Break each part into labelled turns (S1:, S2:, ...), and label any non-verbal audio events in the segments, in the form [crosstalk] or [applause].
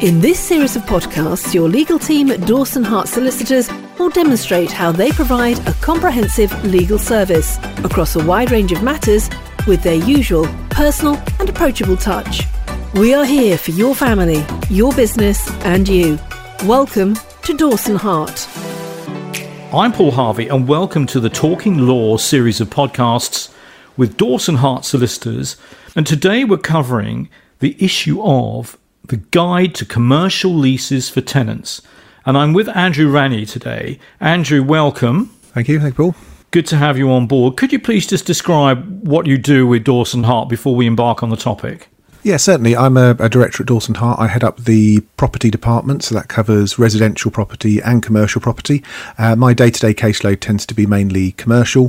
S1: In this series of podcasts, your legal team at Dawson Hart Solicitors will demonstrate how they provide a comprehensive legal service across a wide range of matters with their usual personal and approachable touch. We are here for your family, your business, and you. Welcome to Dawson Hart.
S2: I'm Paul Harvey, and welcome to the Talking Law series of podcasts with Dawson Hart Solicitors. And today we're covering the issue of the Guide to Commercial Leases for Tenants. And I'm with Andrew Rannie today. Andrew, welcome.
S3: Thank you. Thank you, Paul.
S2: Good to have you on board. Could you please just describe what you do with Dawson Hart before we embark on the topic?
S3: Yeah, certainly. I'm a, a, director at Dawson Hart. I head up the property department, so that covers residential property and commercial property. Uh, my day to day caseload tends to be mainly commercial,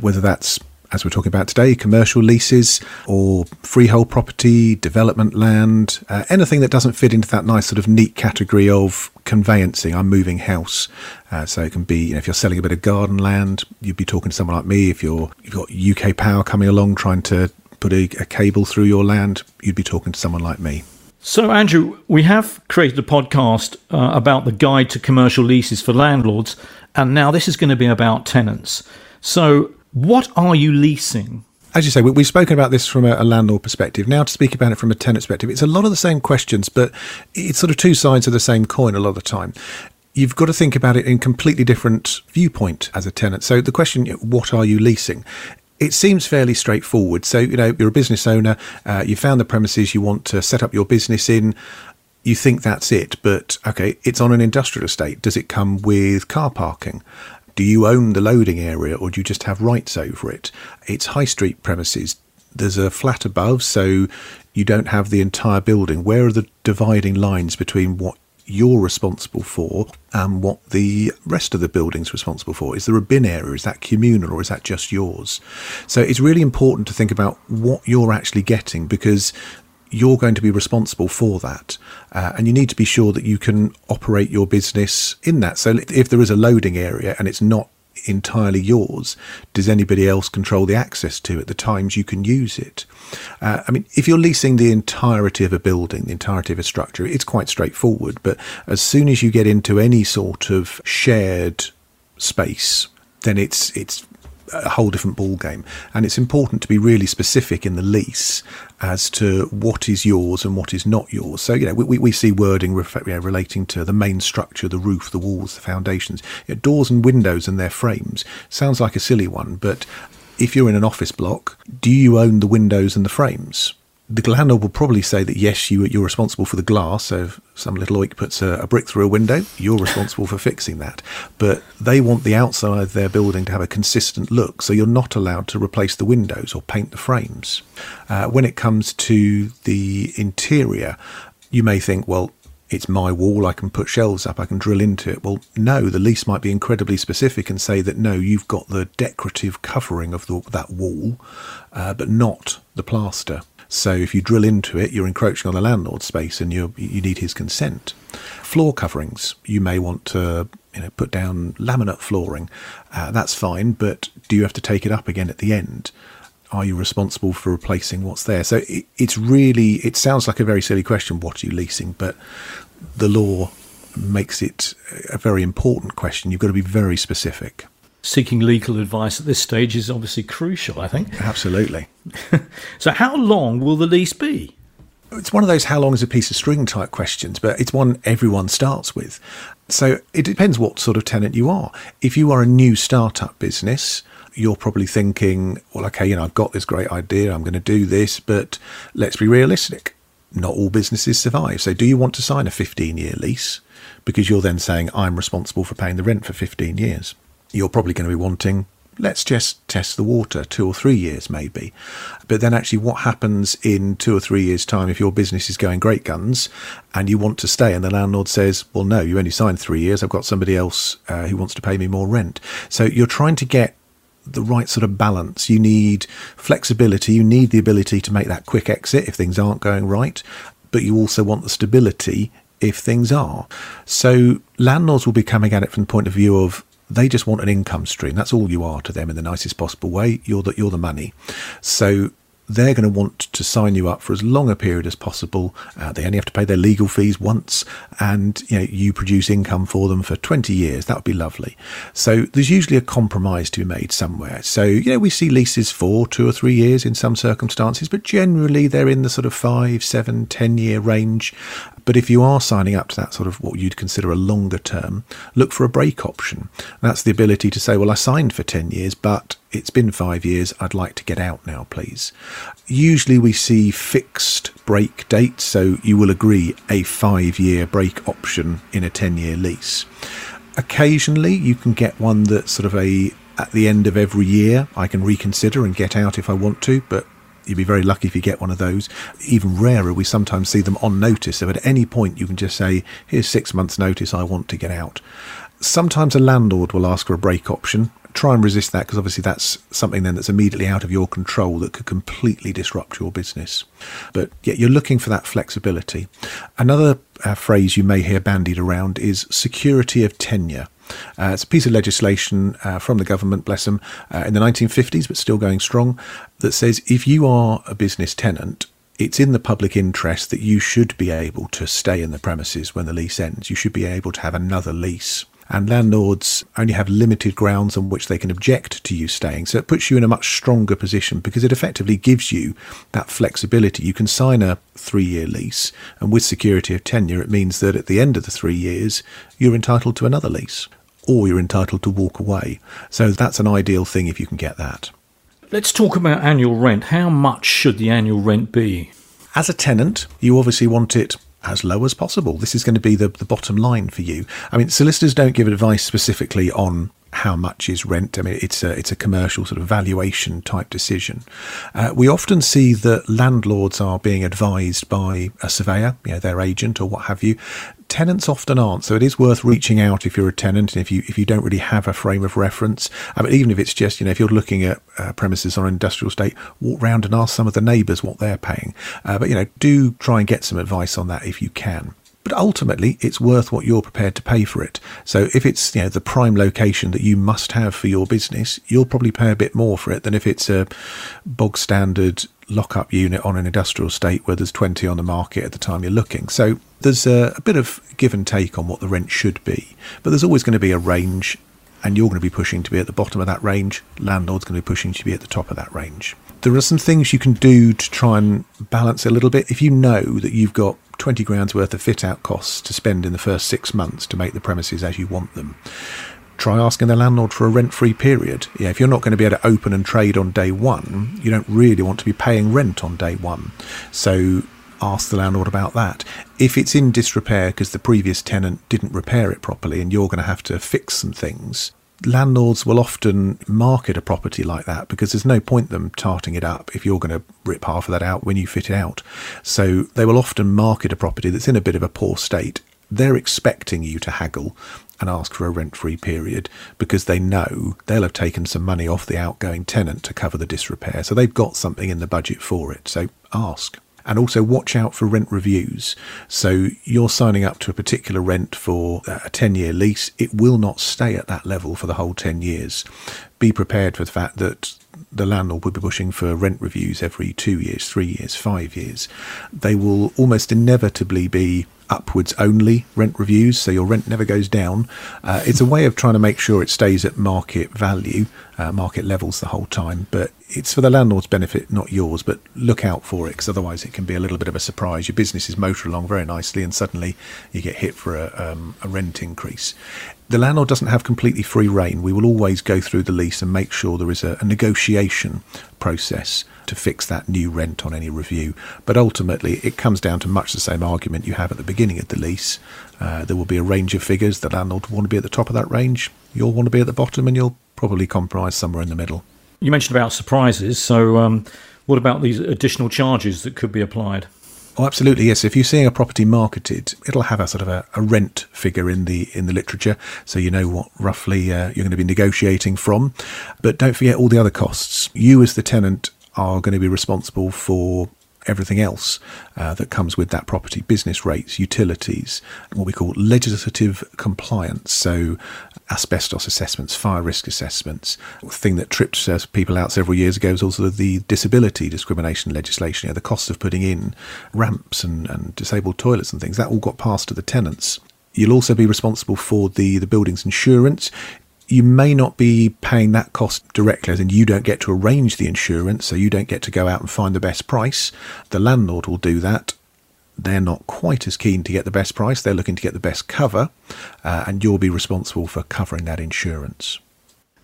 S3: whether that's as we're talking about today, commercial leases or freehold property, development land, uh, anything that doesn't fit into that nice sort of neat category of conveyancing. I'm moving house, uh, so it can be you know, if you're selling a bit of garden land, you'd be talking to someone like me. If you're you've got UK Power coming along trying to put a, a cable through your land, you'd be talking to someone like me.
S2: So, Andrew, we have created a podcast uh, about the guide to commercial leases for landlords, and now this is going to be about tenants. So, what are you leasing?
S3: As you say, we've spoken about this from a landlord perspective. Now, to speak about it from a tenant perspective, it's a lot of the same questions, but it's sort of two sides of the same coin a lot of the time. You've got to think about it in completely different viewpoint as a tenant. So the question, what are you leasing? it seems fairly straightforward. So, you know, you're a business owner, uh, you found the premises you want to set up your business in. You think that's it, but okay, it's on an industrial estate. Does it come with car parking? Do you own the loading area or do you just have rights over it? It's high street premises. There's a flat above, so you don't have the entire building. Where are the dividing lines between what you're responsible for and what the rest of the building's responsible for? Is there a bin area? Is that communal or is that just yours? So it's really important to think about what you're actually getting because you're going to be responsible for that. Uh, and you need to be sure that you can operate your business in that. So if there is a loading area and it's not entirely yours, does anybody else control the access to it, at the times you can use it? Uh, I mean, if you're leasing the entirety of a building, the entirety of a structure, it's quite straightforward. But as soon as you get into any sort of shared space, then it's it's a whole different ball game. And it's important to be really specific in the lease as to what is yours and what is not yours. So, you know, we, we see wording you know, relating to the main structure, the roof, the walls, the foundations, you know, doors and windows and their frames. Sounds like a silly one, but if you're in an office block, do you own the windows and the frames? The landlord will probably say that yes, you you're responsible for the glass. So if some little oik puts a, a, brick through a window, you're responsible for fixing that. But they want the outside of their building to have a consistent look, so you're not allowed to replace the windows or paint the frames. Uh, when it comes to the interior, you may think, well, it's my wall, I can put shelves up, I can drill into it. Well, no, the lease might be incredibly specific and say that no, you've got the decorative covering of the, that wall, uh, but not the plaster. So if you drill into it, you're encroaching on the landlord's space and you you need his consent. Floor coverings, you may want to you know put down laminate flooring. Uh, that's fine, but do you have to take it up again at the end? Are you responsible for replacing what's there? So it, it's really it sounds like a very silly question. What are you leasing? But the law makes it a very important question. You've got to be very specific
S2: seeking legal advice at this stage is obviously crucial, I think.
S3: Absolutely. [laughs]
S2: so, how long will the lease be?
S3: It's one of those how long is a piece of string type questions, but it's one everyone starts with. So, it depends what sort of tenant you are. If you are a new startup business, you're probably thinking, well, okay, you know, I've got this great idea, I'm going to do this, but let's be realistic. Not all businesses survive. So, do you want to sign a 15 year lease? Because you're then saying, I'm responsible for paying the rent for 15 years you're probably going to be wanting let's just test the water two or three years maybe. But then actually what happens in two or three years time if your business is going great guns and you want to stay and the landlord says well no you only signed three years i've got somebody else uh, who wants to pay me more rent. So you're trying to get the right sort of balance. You need flexibility you need the ability to make that quick exit if things aren't going right but you also want the stability if things are. So landlords will be coming at it from the point of view of they just want an income stream. That's all you are to them in the nicest possible way. You're the, you're the money. So they're going to want to sign you up for as long a period as possible. Uh, they only have to pay their legal fees once, and you know you produce income for them for 20 years. That would be lovely. So there's usually a compromise to be made somewhere. So you know we see leases for two or three years in some circumstances, but generally they're in the sort of five, seven, ten year range. But if you are signing up to that sort of what you'd consider a longer term, look for a break option. That's the ability to say, well, I signed for 10 years, but it's been five years. I'd like to get out now, please. Usually we see fixed break dates, so you will agree a five year break option in a 10 year lease. Occasionally you can get one that's sort of a at the end of every year I can reconsider and get out if I want to, but you'd be very lucky if you get one of those. Even rarer, we sometimes see them on notice. So at any point, you can just say, here's six months' notice, I want to get out. Sometimes a landlord will ask for a break option. Try and resist that because obviously that's something then that's immediately out of your control that could completely disrupt your business. But yeah, you're looking for that flexibility. Another uh, phrase you may hear bandied around is security of tenure. Uh, it's a piece of legislation uh, from the government, bless them, uh, in the 1950s, but still going strong, that says if you are a business tenant, it's in the public interest that you should be able to stay in the premises when the lease ends. You should be able to have another lease and landlords only have limited grounds on which they can object to you staying. So it puts you in a much stronger position because it effectively gives you that flexibility. You can sign a three year lease, and with security of tenure, it means that at the end of the three years, you're entitled to another lease or you're entitled to walk away. So that's an ideal thing if you can get that.
S2: Let's talk about annual rent. How much should the annual rent be?
S3: As a tenant, you obviously want it as low as possible. This is going to be the, the bottom line for you. I mean, solicitors don't give advice specifically on how much is rent. I mean, it's a it's a commercial sort of valuation type decision. Uh, we often see that landlords are being advised by a surveyor, you know, their agent or what have you. Tenants often aren't, so it is worth reaching out if you're a tenant and if you if you don't really have a frame of reference. I mean, even if it's just you know if you're looking at uh, premises on an industrial estate, walk round and ask some of the neighbours what they're paying. Uh, but you know, do try and get some advice on that if you can but ultimately it's worth what you're prepared to pay for it. So if it's you know the prime location that you must have for your business, you'll probably pay a bit more for it than if it's a bog standard lock-up unit on an industrial estate where there's 20 on the market at the time you're looking. So there's a, a bit of give and take on what the rent should be, but there's always going to be a range and you're going to be pushing to be at the bottom of that range. Landlord's going to be pushing to be at the top of that range. There are some things you can do to try and balance a little bit. If you know that you've got 20 grand's worth of fit out costs to spend in the first six months to make the premises as you want them. Try asking the landlord for a rent free period. Yeah, if you're not going to be able to open and trade on day one, you don't really want to be paying rent on day one. So ask the landlord about that. If it's in disrepair because the previous tenant didn't repair it properly and you're going to have to fix some things, landlords will often market a property like that because there's no point them tarting it up if you're going to rip half of that out when you fit it out. So they will often market a property that's in a bit of a poor state. They're expecting you to haggle and ask for a rent free period because they know they'll have taken some money off the outgoing tenant to cover the disrepair. So they've got something in the budget for it. So ask and also watch out for rent reviews. So you're signing up to a particular rent for a 10 year lease, it will not stay at that level for the whole 10 years. Be prepared for the fact that the landlord will be pushing for rent reviews every two years, three years, five years. They will almost inevitably be upwards only rent reviews, so your rent never goes down. Uh, it's a way of trying to make sure it stays at market value, uh, market levels the whole time. But it's for the landlord's benefit, not yours. But look out for it, because otherwise it can be a little bit of a surprise. Your business is motor along very nicely, and suddenly you get hit for a, um, a rent increase. The landlord doesn't have completely free rein. We will always go through the lease and make sure there is a, a negotiation process to fix that new rent on any review. But ultimately, it comes down to much the same argument you have at the beginning of the lease. Uh, there will be a range of figures. The landlord will want to be at the top of that range. You'll want to be at the bottom, and you'll probably compromise somewhere in the middle.
S2: You mentioned about surprises. So, um, what about these additional charges that could be applied?
S3: Oh, absolutely, yes. If you're seeing a property marketed, it'll have a sort of a, a rent figure in the in the literature, so you know what roughly uh, you're going to be negotiating from. But don't forget all the other costs. You, as the tenant, are going to be responsible for everything else uh, that comes with that property business rates, utilities, what we call legislative compliance. So, asbestos assessments, fire risk assessments. The thing that tripped uh, people out several years ago was also the disability discrimination legislation, you know, the cost of putting in ramps and, and disabled toilets and things. That all got passed to the tenants. You'll also be responsible for the, the building's insurance you may not be paying that cost directly, as in you don't get to arrange the insurance, so you don't get to go out and find the best price. The landlord will do that. They're not quite as keen to get the best price, they're looking to get the best cover, uh, and you'll be responsible for covering that insurance.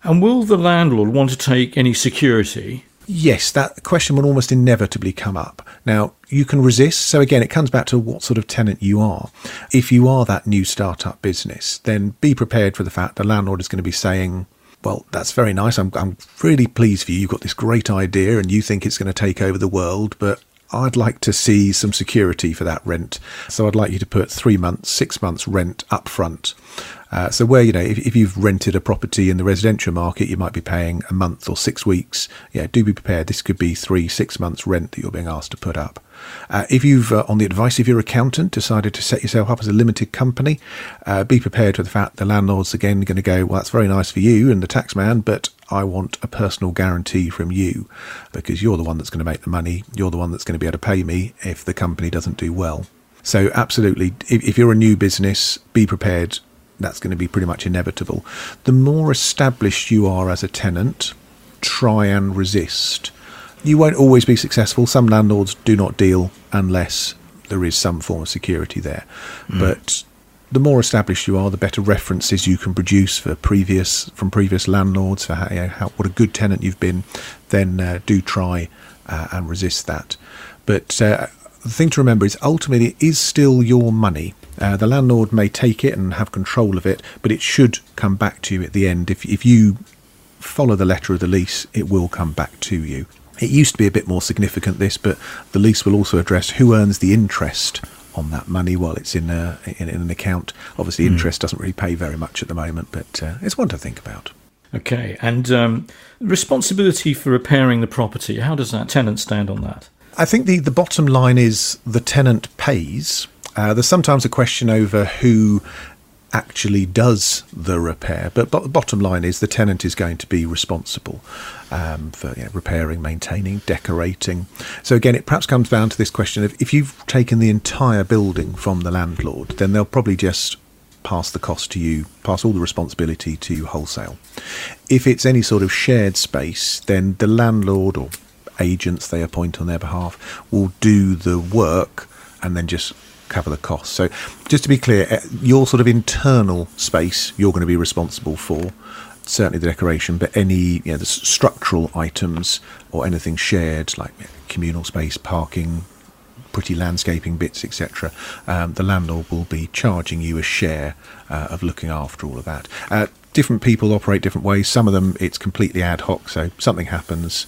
S2: And will the landlord want to take any security
S3: Yes, that question will almost inevitably come up. Now, you can resist. So, again, it comes back to what sort of tenant you are. If you are that new startup business, then be prepared for the fact the landlord is going to be saying, well, that's very nice. I'm, I'm really pleased for you. You've got this great idea and you think it's going to take over the world, but I'd like to see some security for that rent. So I'd like you to put three months, six months rent up front. Uh, so where you know if, if, you've rented a property in the residential market, you might be paying a month or six weeks. Yeah, do be prepared. This could be three, six months rent that you're being asked to put up. Uh, if you've, uh, on the advice of your accountant, decided to set yourself up as a limited company, uh, be prepared for the fact the landlord's again going to go, well, that's very nice for you and the tax man, but I want a personal guarantee from you because you're the one that's going to make the money. You're the one that's going to be able to pay me if the company doesn't do well. So, absolutely, if, if you're a new business, be prepared. That's going to be pretty much inevitable. The more established you are as a tenant, try and resist you won't always be successful. Some landlords do not deal unless there is some form of security there. Mm. But the more established you are, the better references you can produce for previous from previous landlords for how, you know, how what a good tenant you've been. Then uh, do try uh, and resist that. But uh, the thing to remember is ultimately it is still your money. Uh, the landlord may take it and have control of it, but it should come back to you at the end. If if you follow the letter of the lease, it will come back to you. It used to be a bit more significant, this, but the lease will also address who earns the interest on that money while it's in, a, in, in an account. Obviously, mm. interest doesn't really pay very much at the moment, but uh, it's one to think about.
S2: Okay, and um, responsibility for repairing the property, how does that tenant stand on that?
S3: I think the, the bottom line is the tenant pays. Uh, there's sometimes a question over who actually does the repair. But, but the bottom line is the tenant is going to be responsible um, for repairing, maintaining, decorating. So again, it perhaps comes down to this question of if you've taken the entire building from the landlord, then they'll probably just pass the cost to you, pass all the responsibility to wholesale. If it's any sort of shared space, then the landlord or agents they appoint on their behalf will do the work and then just cover the cost. So, just to be clear, uh, your sort of internal space you're going to be responsible for, certainly the decoration, but any you know the structural items or anything shared like communal space, parking, pretty landscaping bits, etc. Um, the landlord will be charging you a share uh, of looking after all of that. Uh, different people operate different ways. Some of them it's completely ad hoc, so something happens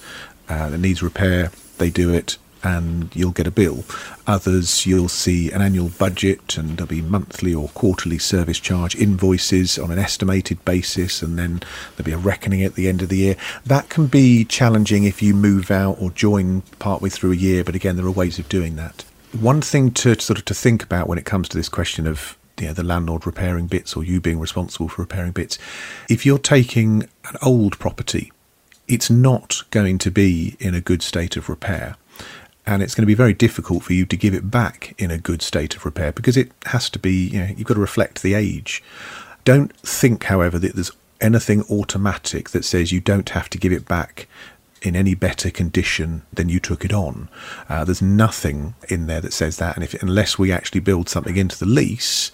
S3: uh, that needs repair, they do it and you'll get a bill. Others, you'll see an annual budget and there'll be monthly or quarterly service charge invoices on an estimated basis, and then there'll be a reckoning at the end of the year. That can be challenging if you move out or join partway through a year, but again, there are ways of doing that. One thing to sort of to think about when it comes to this question of you know, the landlord repairing bits or you being responsible for repairing bits, if you're taking an old property, it's not going to be in a good state of repair and it's going to be very difficult for you to give it back in a good state of repair because it has to be, you know, you've got to reflect the age. Don't think, however, that there's anything automatic that says you don't have to give it back in any better condition than you took it on. Uh, there's nothing in there that says that, and if unless we actually build something into the lease,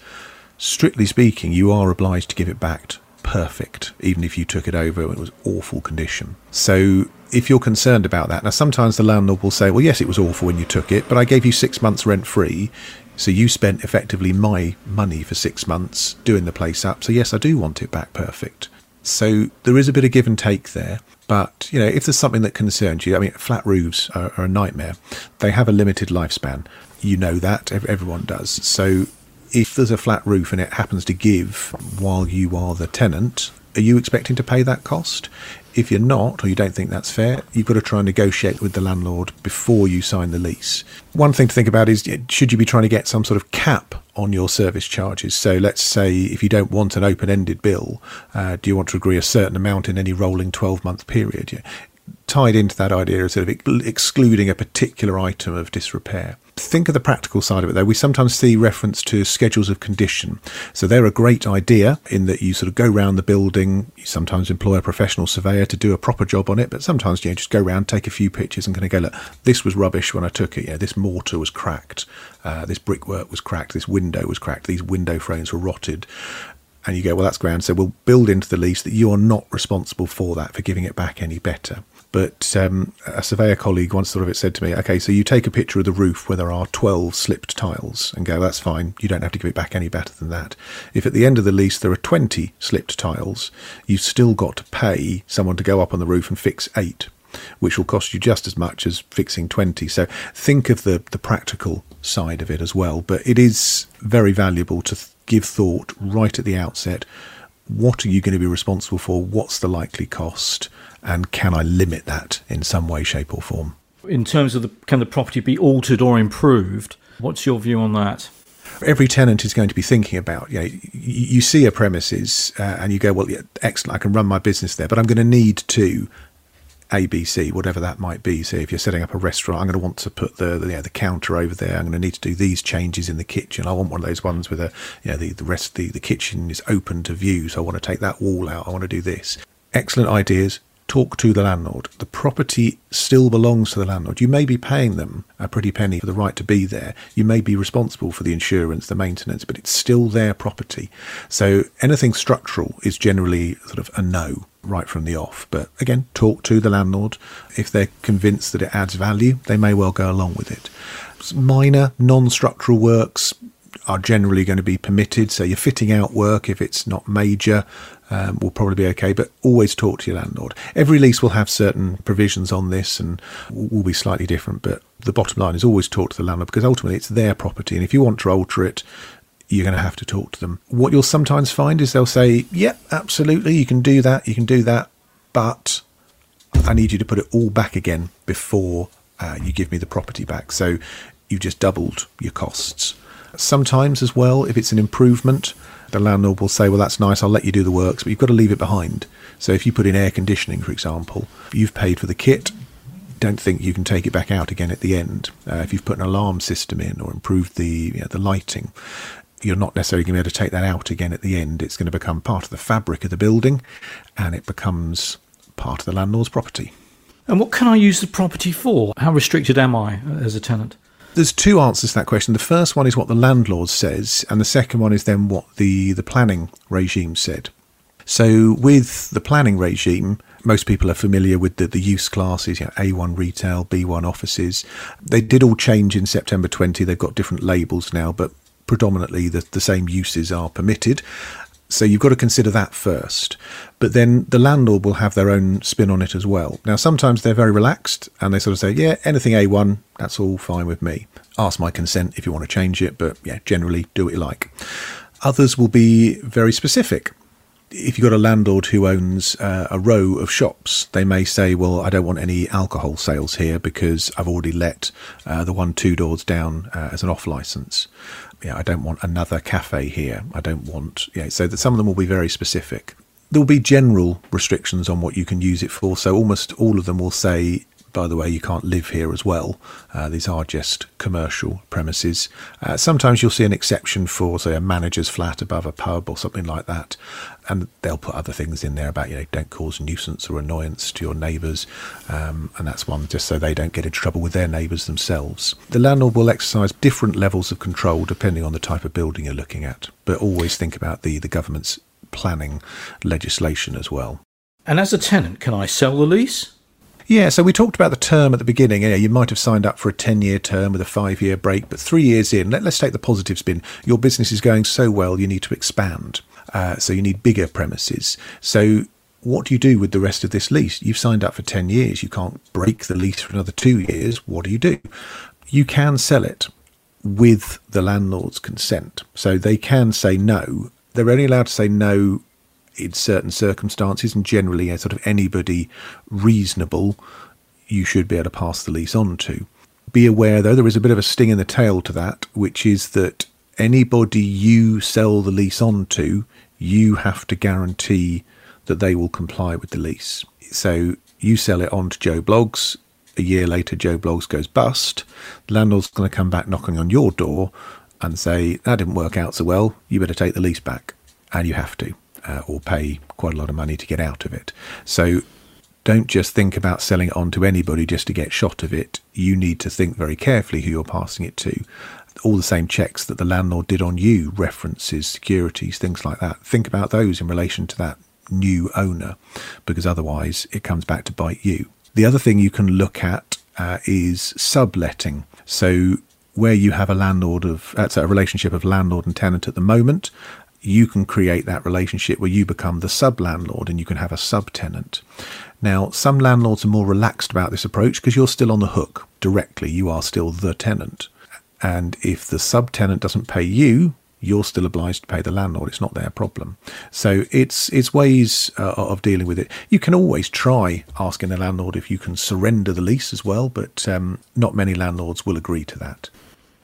S3: strictly speaking, you are obliged to give it back perfect, even if you took it over and it was awful condition. So if you're concerned about that, now sometimes the landlord will say, well, yes, it was awful when you took it, but I gave you six months rent free. So you spent effectively my money for six months doing the place up. So yes, I do want it back perfect. So there is a bit of give and take there. But, you know, if there's something that concerns you, I mean, flat roofs are, are a nightmare. They have a limited lifespan. You know that, everyone does. So if there's a flat roof and it happens to give while you are the tenant, Are you expecting to pay that cost? If you're not, or you don't think that's fair, you've got to try and negotiate with the landlord before you sign the lease. One thing to think about is should you be trying to get some sort of cap on your service charges? So let's say if you don't want an open ended bill, uh, do you want to agree a certain amount in any rolling 12 month period? Yeah. Tied into that idea of sort of excluding a particular item of disrepair think of the practical side of it, though. We sometimes see reference to schedules of condition. So they're a great idea in that you sort of go around the building. You sometimes employ a professional surveyor to do a proper job on it, but sometimes you know, just go around, take a few pictures, and kind of go, look, this was rubbish when I took it. Yeah, this mortar was cracked. Uh, this brickwork was cracked. This window was cracked. These window frames were rotted and you go, well, that's grand. So we'll build into the lease that you are not responsible for that, for giving it back any better. But um, a surveyor colleague once sort of it said to me, okay, so you take a picture of the roof where there are 12 slipped tiles and go, that's fine. You don't have to give it back any better than that. If at the end of the lease there are 20 slipped tiles, you've still got to pay someone to go up on the roof and fix eight which will cost you just as much as fixing 20. So think of the, the practical side of it as well. But it is very valuable to th- give thought right at the outset. What are you going to be responsible for? What's the likely cost? And can I limit that in some way, shape, or form?
S2: In terms of the can the property be altered or improved? What's your view on that?
S3: Every tenant is going to be thinking about. You, know, you see a premises uh, and you go, well, yeah, excellent, I can run my business there, but I'm going to need to ABC, whatever that might be. So if you're setting up a restaurant, I'm going to want to put the the, you know, the counter over there. I'm going to need to do these changes in the kitchen. I want one of those ones with a you know, the the rest the the kitchen is open to view. So I want to take that wall out. I want to do this. Excellent ideas talk to the landlord. The property still belongs to the landlord. You may be paying them a pretty penny for the right to be there. You may be responsible for the insurance, the maintenance, but it's still their property. So anything structural is generally sort of a no right from the off. But again, talk to the landlord. If they're convinced that it adds value, they may well go along with it. Minor non structural works, are generally going to be permitted. So your fitting out work, if it's not major, um, will probably be okay. But always talk to your landlord. Every lease will have certain provisions on this and will be slightly different. But the bottom line is always talk to the landlord because ultimately it's their property. And if you want to alter it, you're going to have to talk to them. What you'll sometimes find is they'll say, "Yep, yeah, absolutely, you can do that. You can do that, but I need you to put it all back again before uh, you give me the property back." So you've just doubled your costs. Sometimes, as well, if it's an improvement, the landlord will say, Well, that's nice, I'll let you do the works, but you've got to leave it behind. So if you put in air conditioning, for example, you've paid for the kit, don't think you can take it back out again at the end. Uh, if you've put an alarm system in or improved the you know, the lighting, you're not necessarily going to be able to take that out again at the end. It's going to become part of the fabric of the building, and it becomes part of the landlord's property.
S2: And what can I use the property for? How restricted am I as a tenant?
S3: There's two answers to that question. The first one is what the landlord says, and the second one is then what the, the planning regime said. So, with the planning regime, most people are familiar with the, the use classes, you know, A1 retail, B1 offices. They did all change in September 20. They've got different labels now, but predominantly the, the same uses are permitted. So you've got to consider that first. But then the landlord will have their own spin on it as well. Now, sometimes they're very relaxed and they sort of say, yeah, anything A1, that's all fine with me. Ask my consent if you want to change it, but yeah, generally do what you like. Others will be very specific. If you've got a landlord who owns uh, a row of shops, they may say, Well, I don't want any alcohol sales here because I've already let uh, the one two doors down uh, as an off license you know, I don't want another cafe here. I don't want, you know, so that some of them will be very specific. There will be general restrictions on what you can use it for. So almost all of them will say, by the way, you can't live here as well. Uh, these are just commercial premises. Uh, sometimes you'll see an exception for, say, a manager's flat above a pub or something like that and they'll put other things in there about you know don't cause nuisance or annoyance to your neighbours, um, and that's one just so they don't get into trouble with their neighbours themselves. The landlord will exercise different levels of control depending on the type of building you're looking at, but always think about the the government's planning legislation as well.
S2: And as a tenant, can I sell the lease?
S3: Yeah, so we talked about the term at the beginning. Yeah, you might have signed up for a 10 year term with a five year break, but three years in, let, us take the positive spin. Your business is going so well, you need to expand. Uh, so you need bigger premises. So what do you do with the rest of this lease? You've signed up for 10 years. You can't break the lease for another two years. What do you do? You can sell it with the landlord's consent. So they can say no. They're only allowed to say no in certain circumstances, and generally, sort of anybody reasonable, you should be able to pass the lease on to. Be aware, though, there is a bit of a sting in the tail to that, which is that anybody you sell the lease on to, you have to guarantee that they will comply with the lease. So you sell it on to Joe Bloggs. A year later, Joe Bloggs goes bust. The landlord's going to come back knocking on your door and say, That didn't work out so well. You better take the lease back. And you have to, uh, or pay quite a lot of money to get out of it. So don't just think about selling it on to anybody just to get shot of it. You need to think very carefully who you're passing it to. All the same checks that the landlord did on you, references, securities, things like that. Think about those in relation to that new owner, because otherwise it comes back to bite you. The other thing you can look at uh, is subletting. So where you have a landlord of that's a relationship of landlord and tenant at the moment, you can create that relationship where you become the sub landlord and you can have a sub tenant. Now, some landlords are more relaxed about this approach because you're still on the hook directly. You are still the tenant. And if the sub tenant doesn't pay you, you're still obliged to pay the landlord. It's not their problem. So it's it's ways uh, of dealing with it. You can always try asking the landlord if you can surrender the lease as well, but um, not many landlords will agree to that.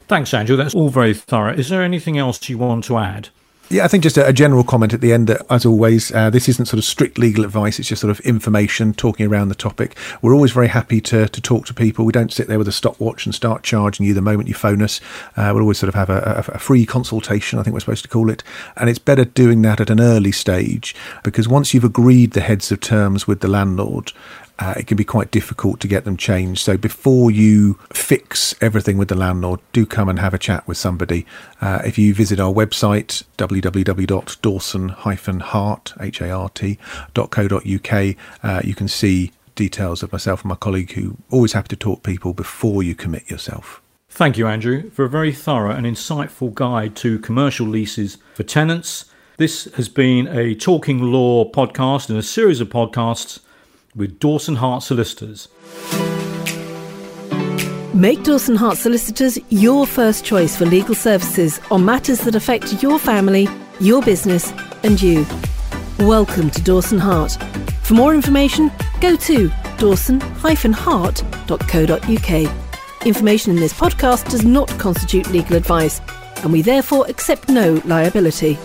S2: Thanks, Andrew. That's all very thorough. Is there anything else you want to add?
S3: Yeah, I think just a, a, general comment at the end that, as always, uh, this isn't sort of strict legal advice. It's just sort of information talking around the topic. We're always very happy to, to talk to people. We don't sit there with a stopwatch and start charging you the moment you phone us. Uh, we'll always sort of have a, a, a free consultation, I think we're supposed to call it. And it's better doing that at an early stage because once you've agreed the heads of terms with the landlord, uh, it can be quite difficult to get them changed. So before you fix everything with the landlord, do come and have a chat with somebody. Uh, if you visit our website, www.dawson-hart.co.uk, uh, you can see details of myself and my colleague who always happy to talk people before you commit yourself.
S2: Thank you, Andrew, for a very thorough and insightful guide to commercial leases for tenants. This has been a Talking Law podcast and a series of podcasts with Dawson Hart Solicitors.
S1: Make Dawson Hart Solicitors your first choice for legal services on matters that affect your family, your business, and you. Welcome to Dawson Hart. For more information, go to dawson-hart.co.uk. Information in this podcast does not constitute legal advice, and we therefore accept no liability.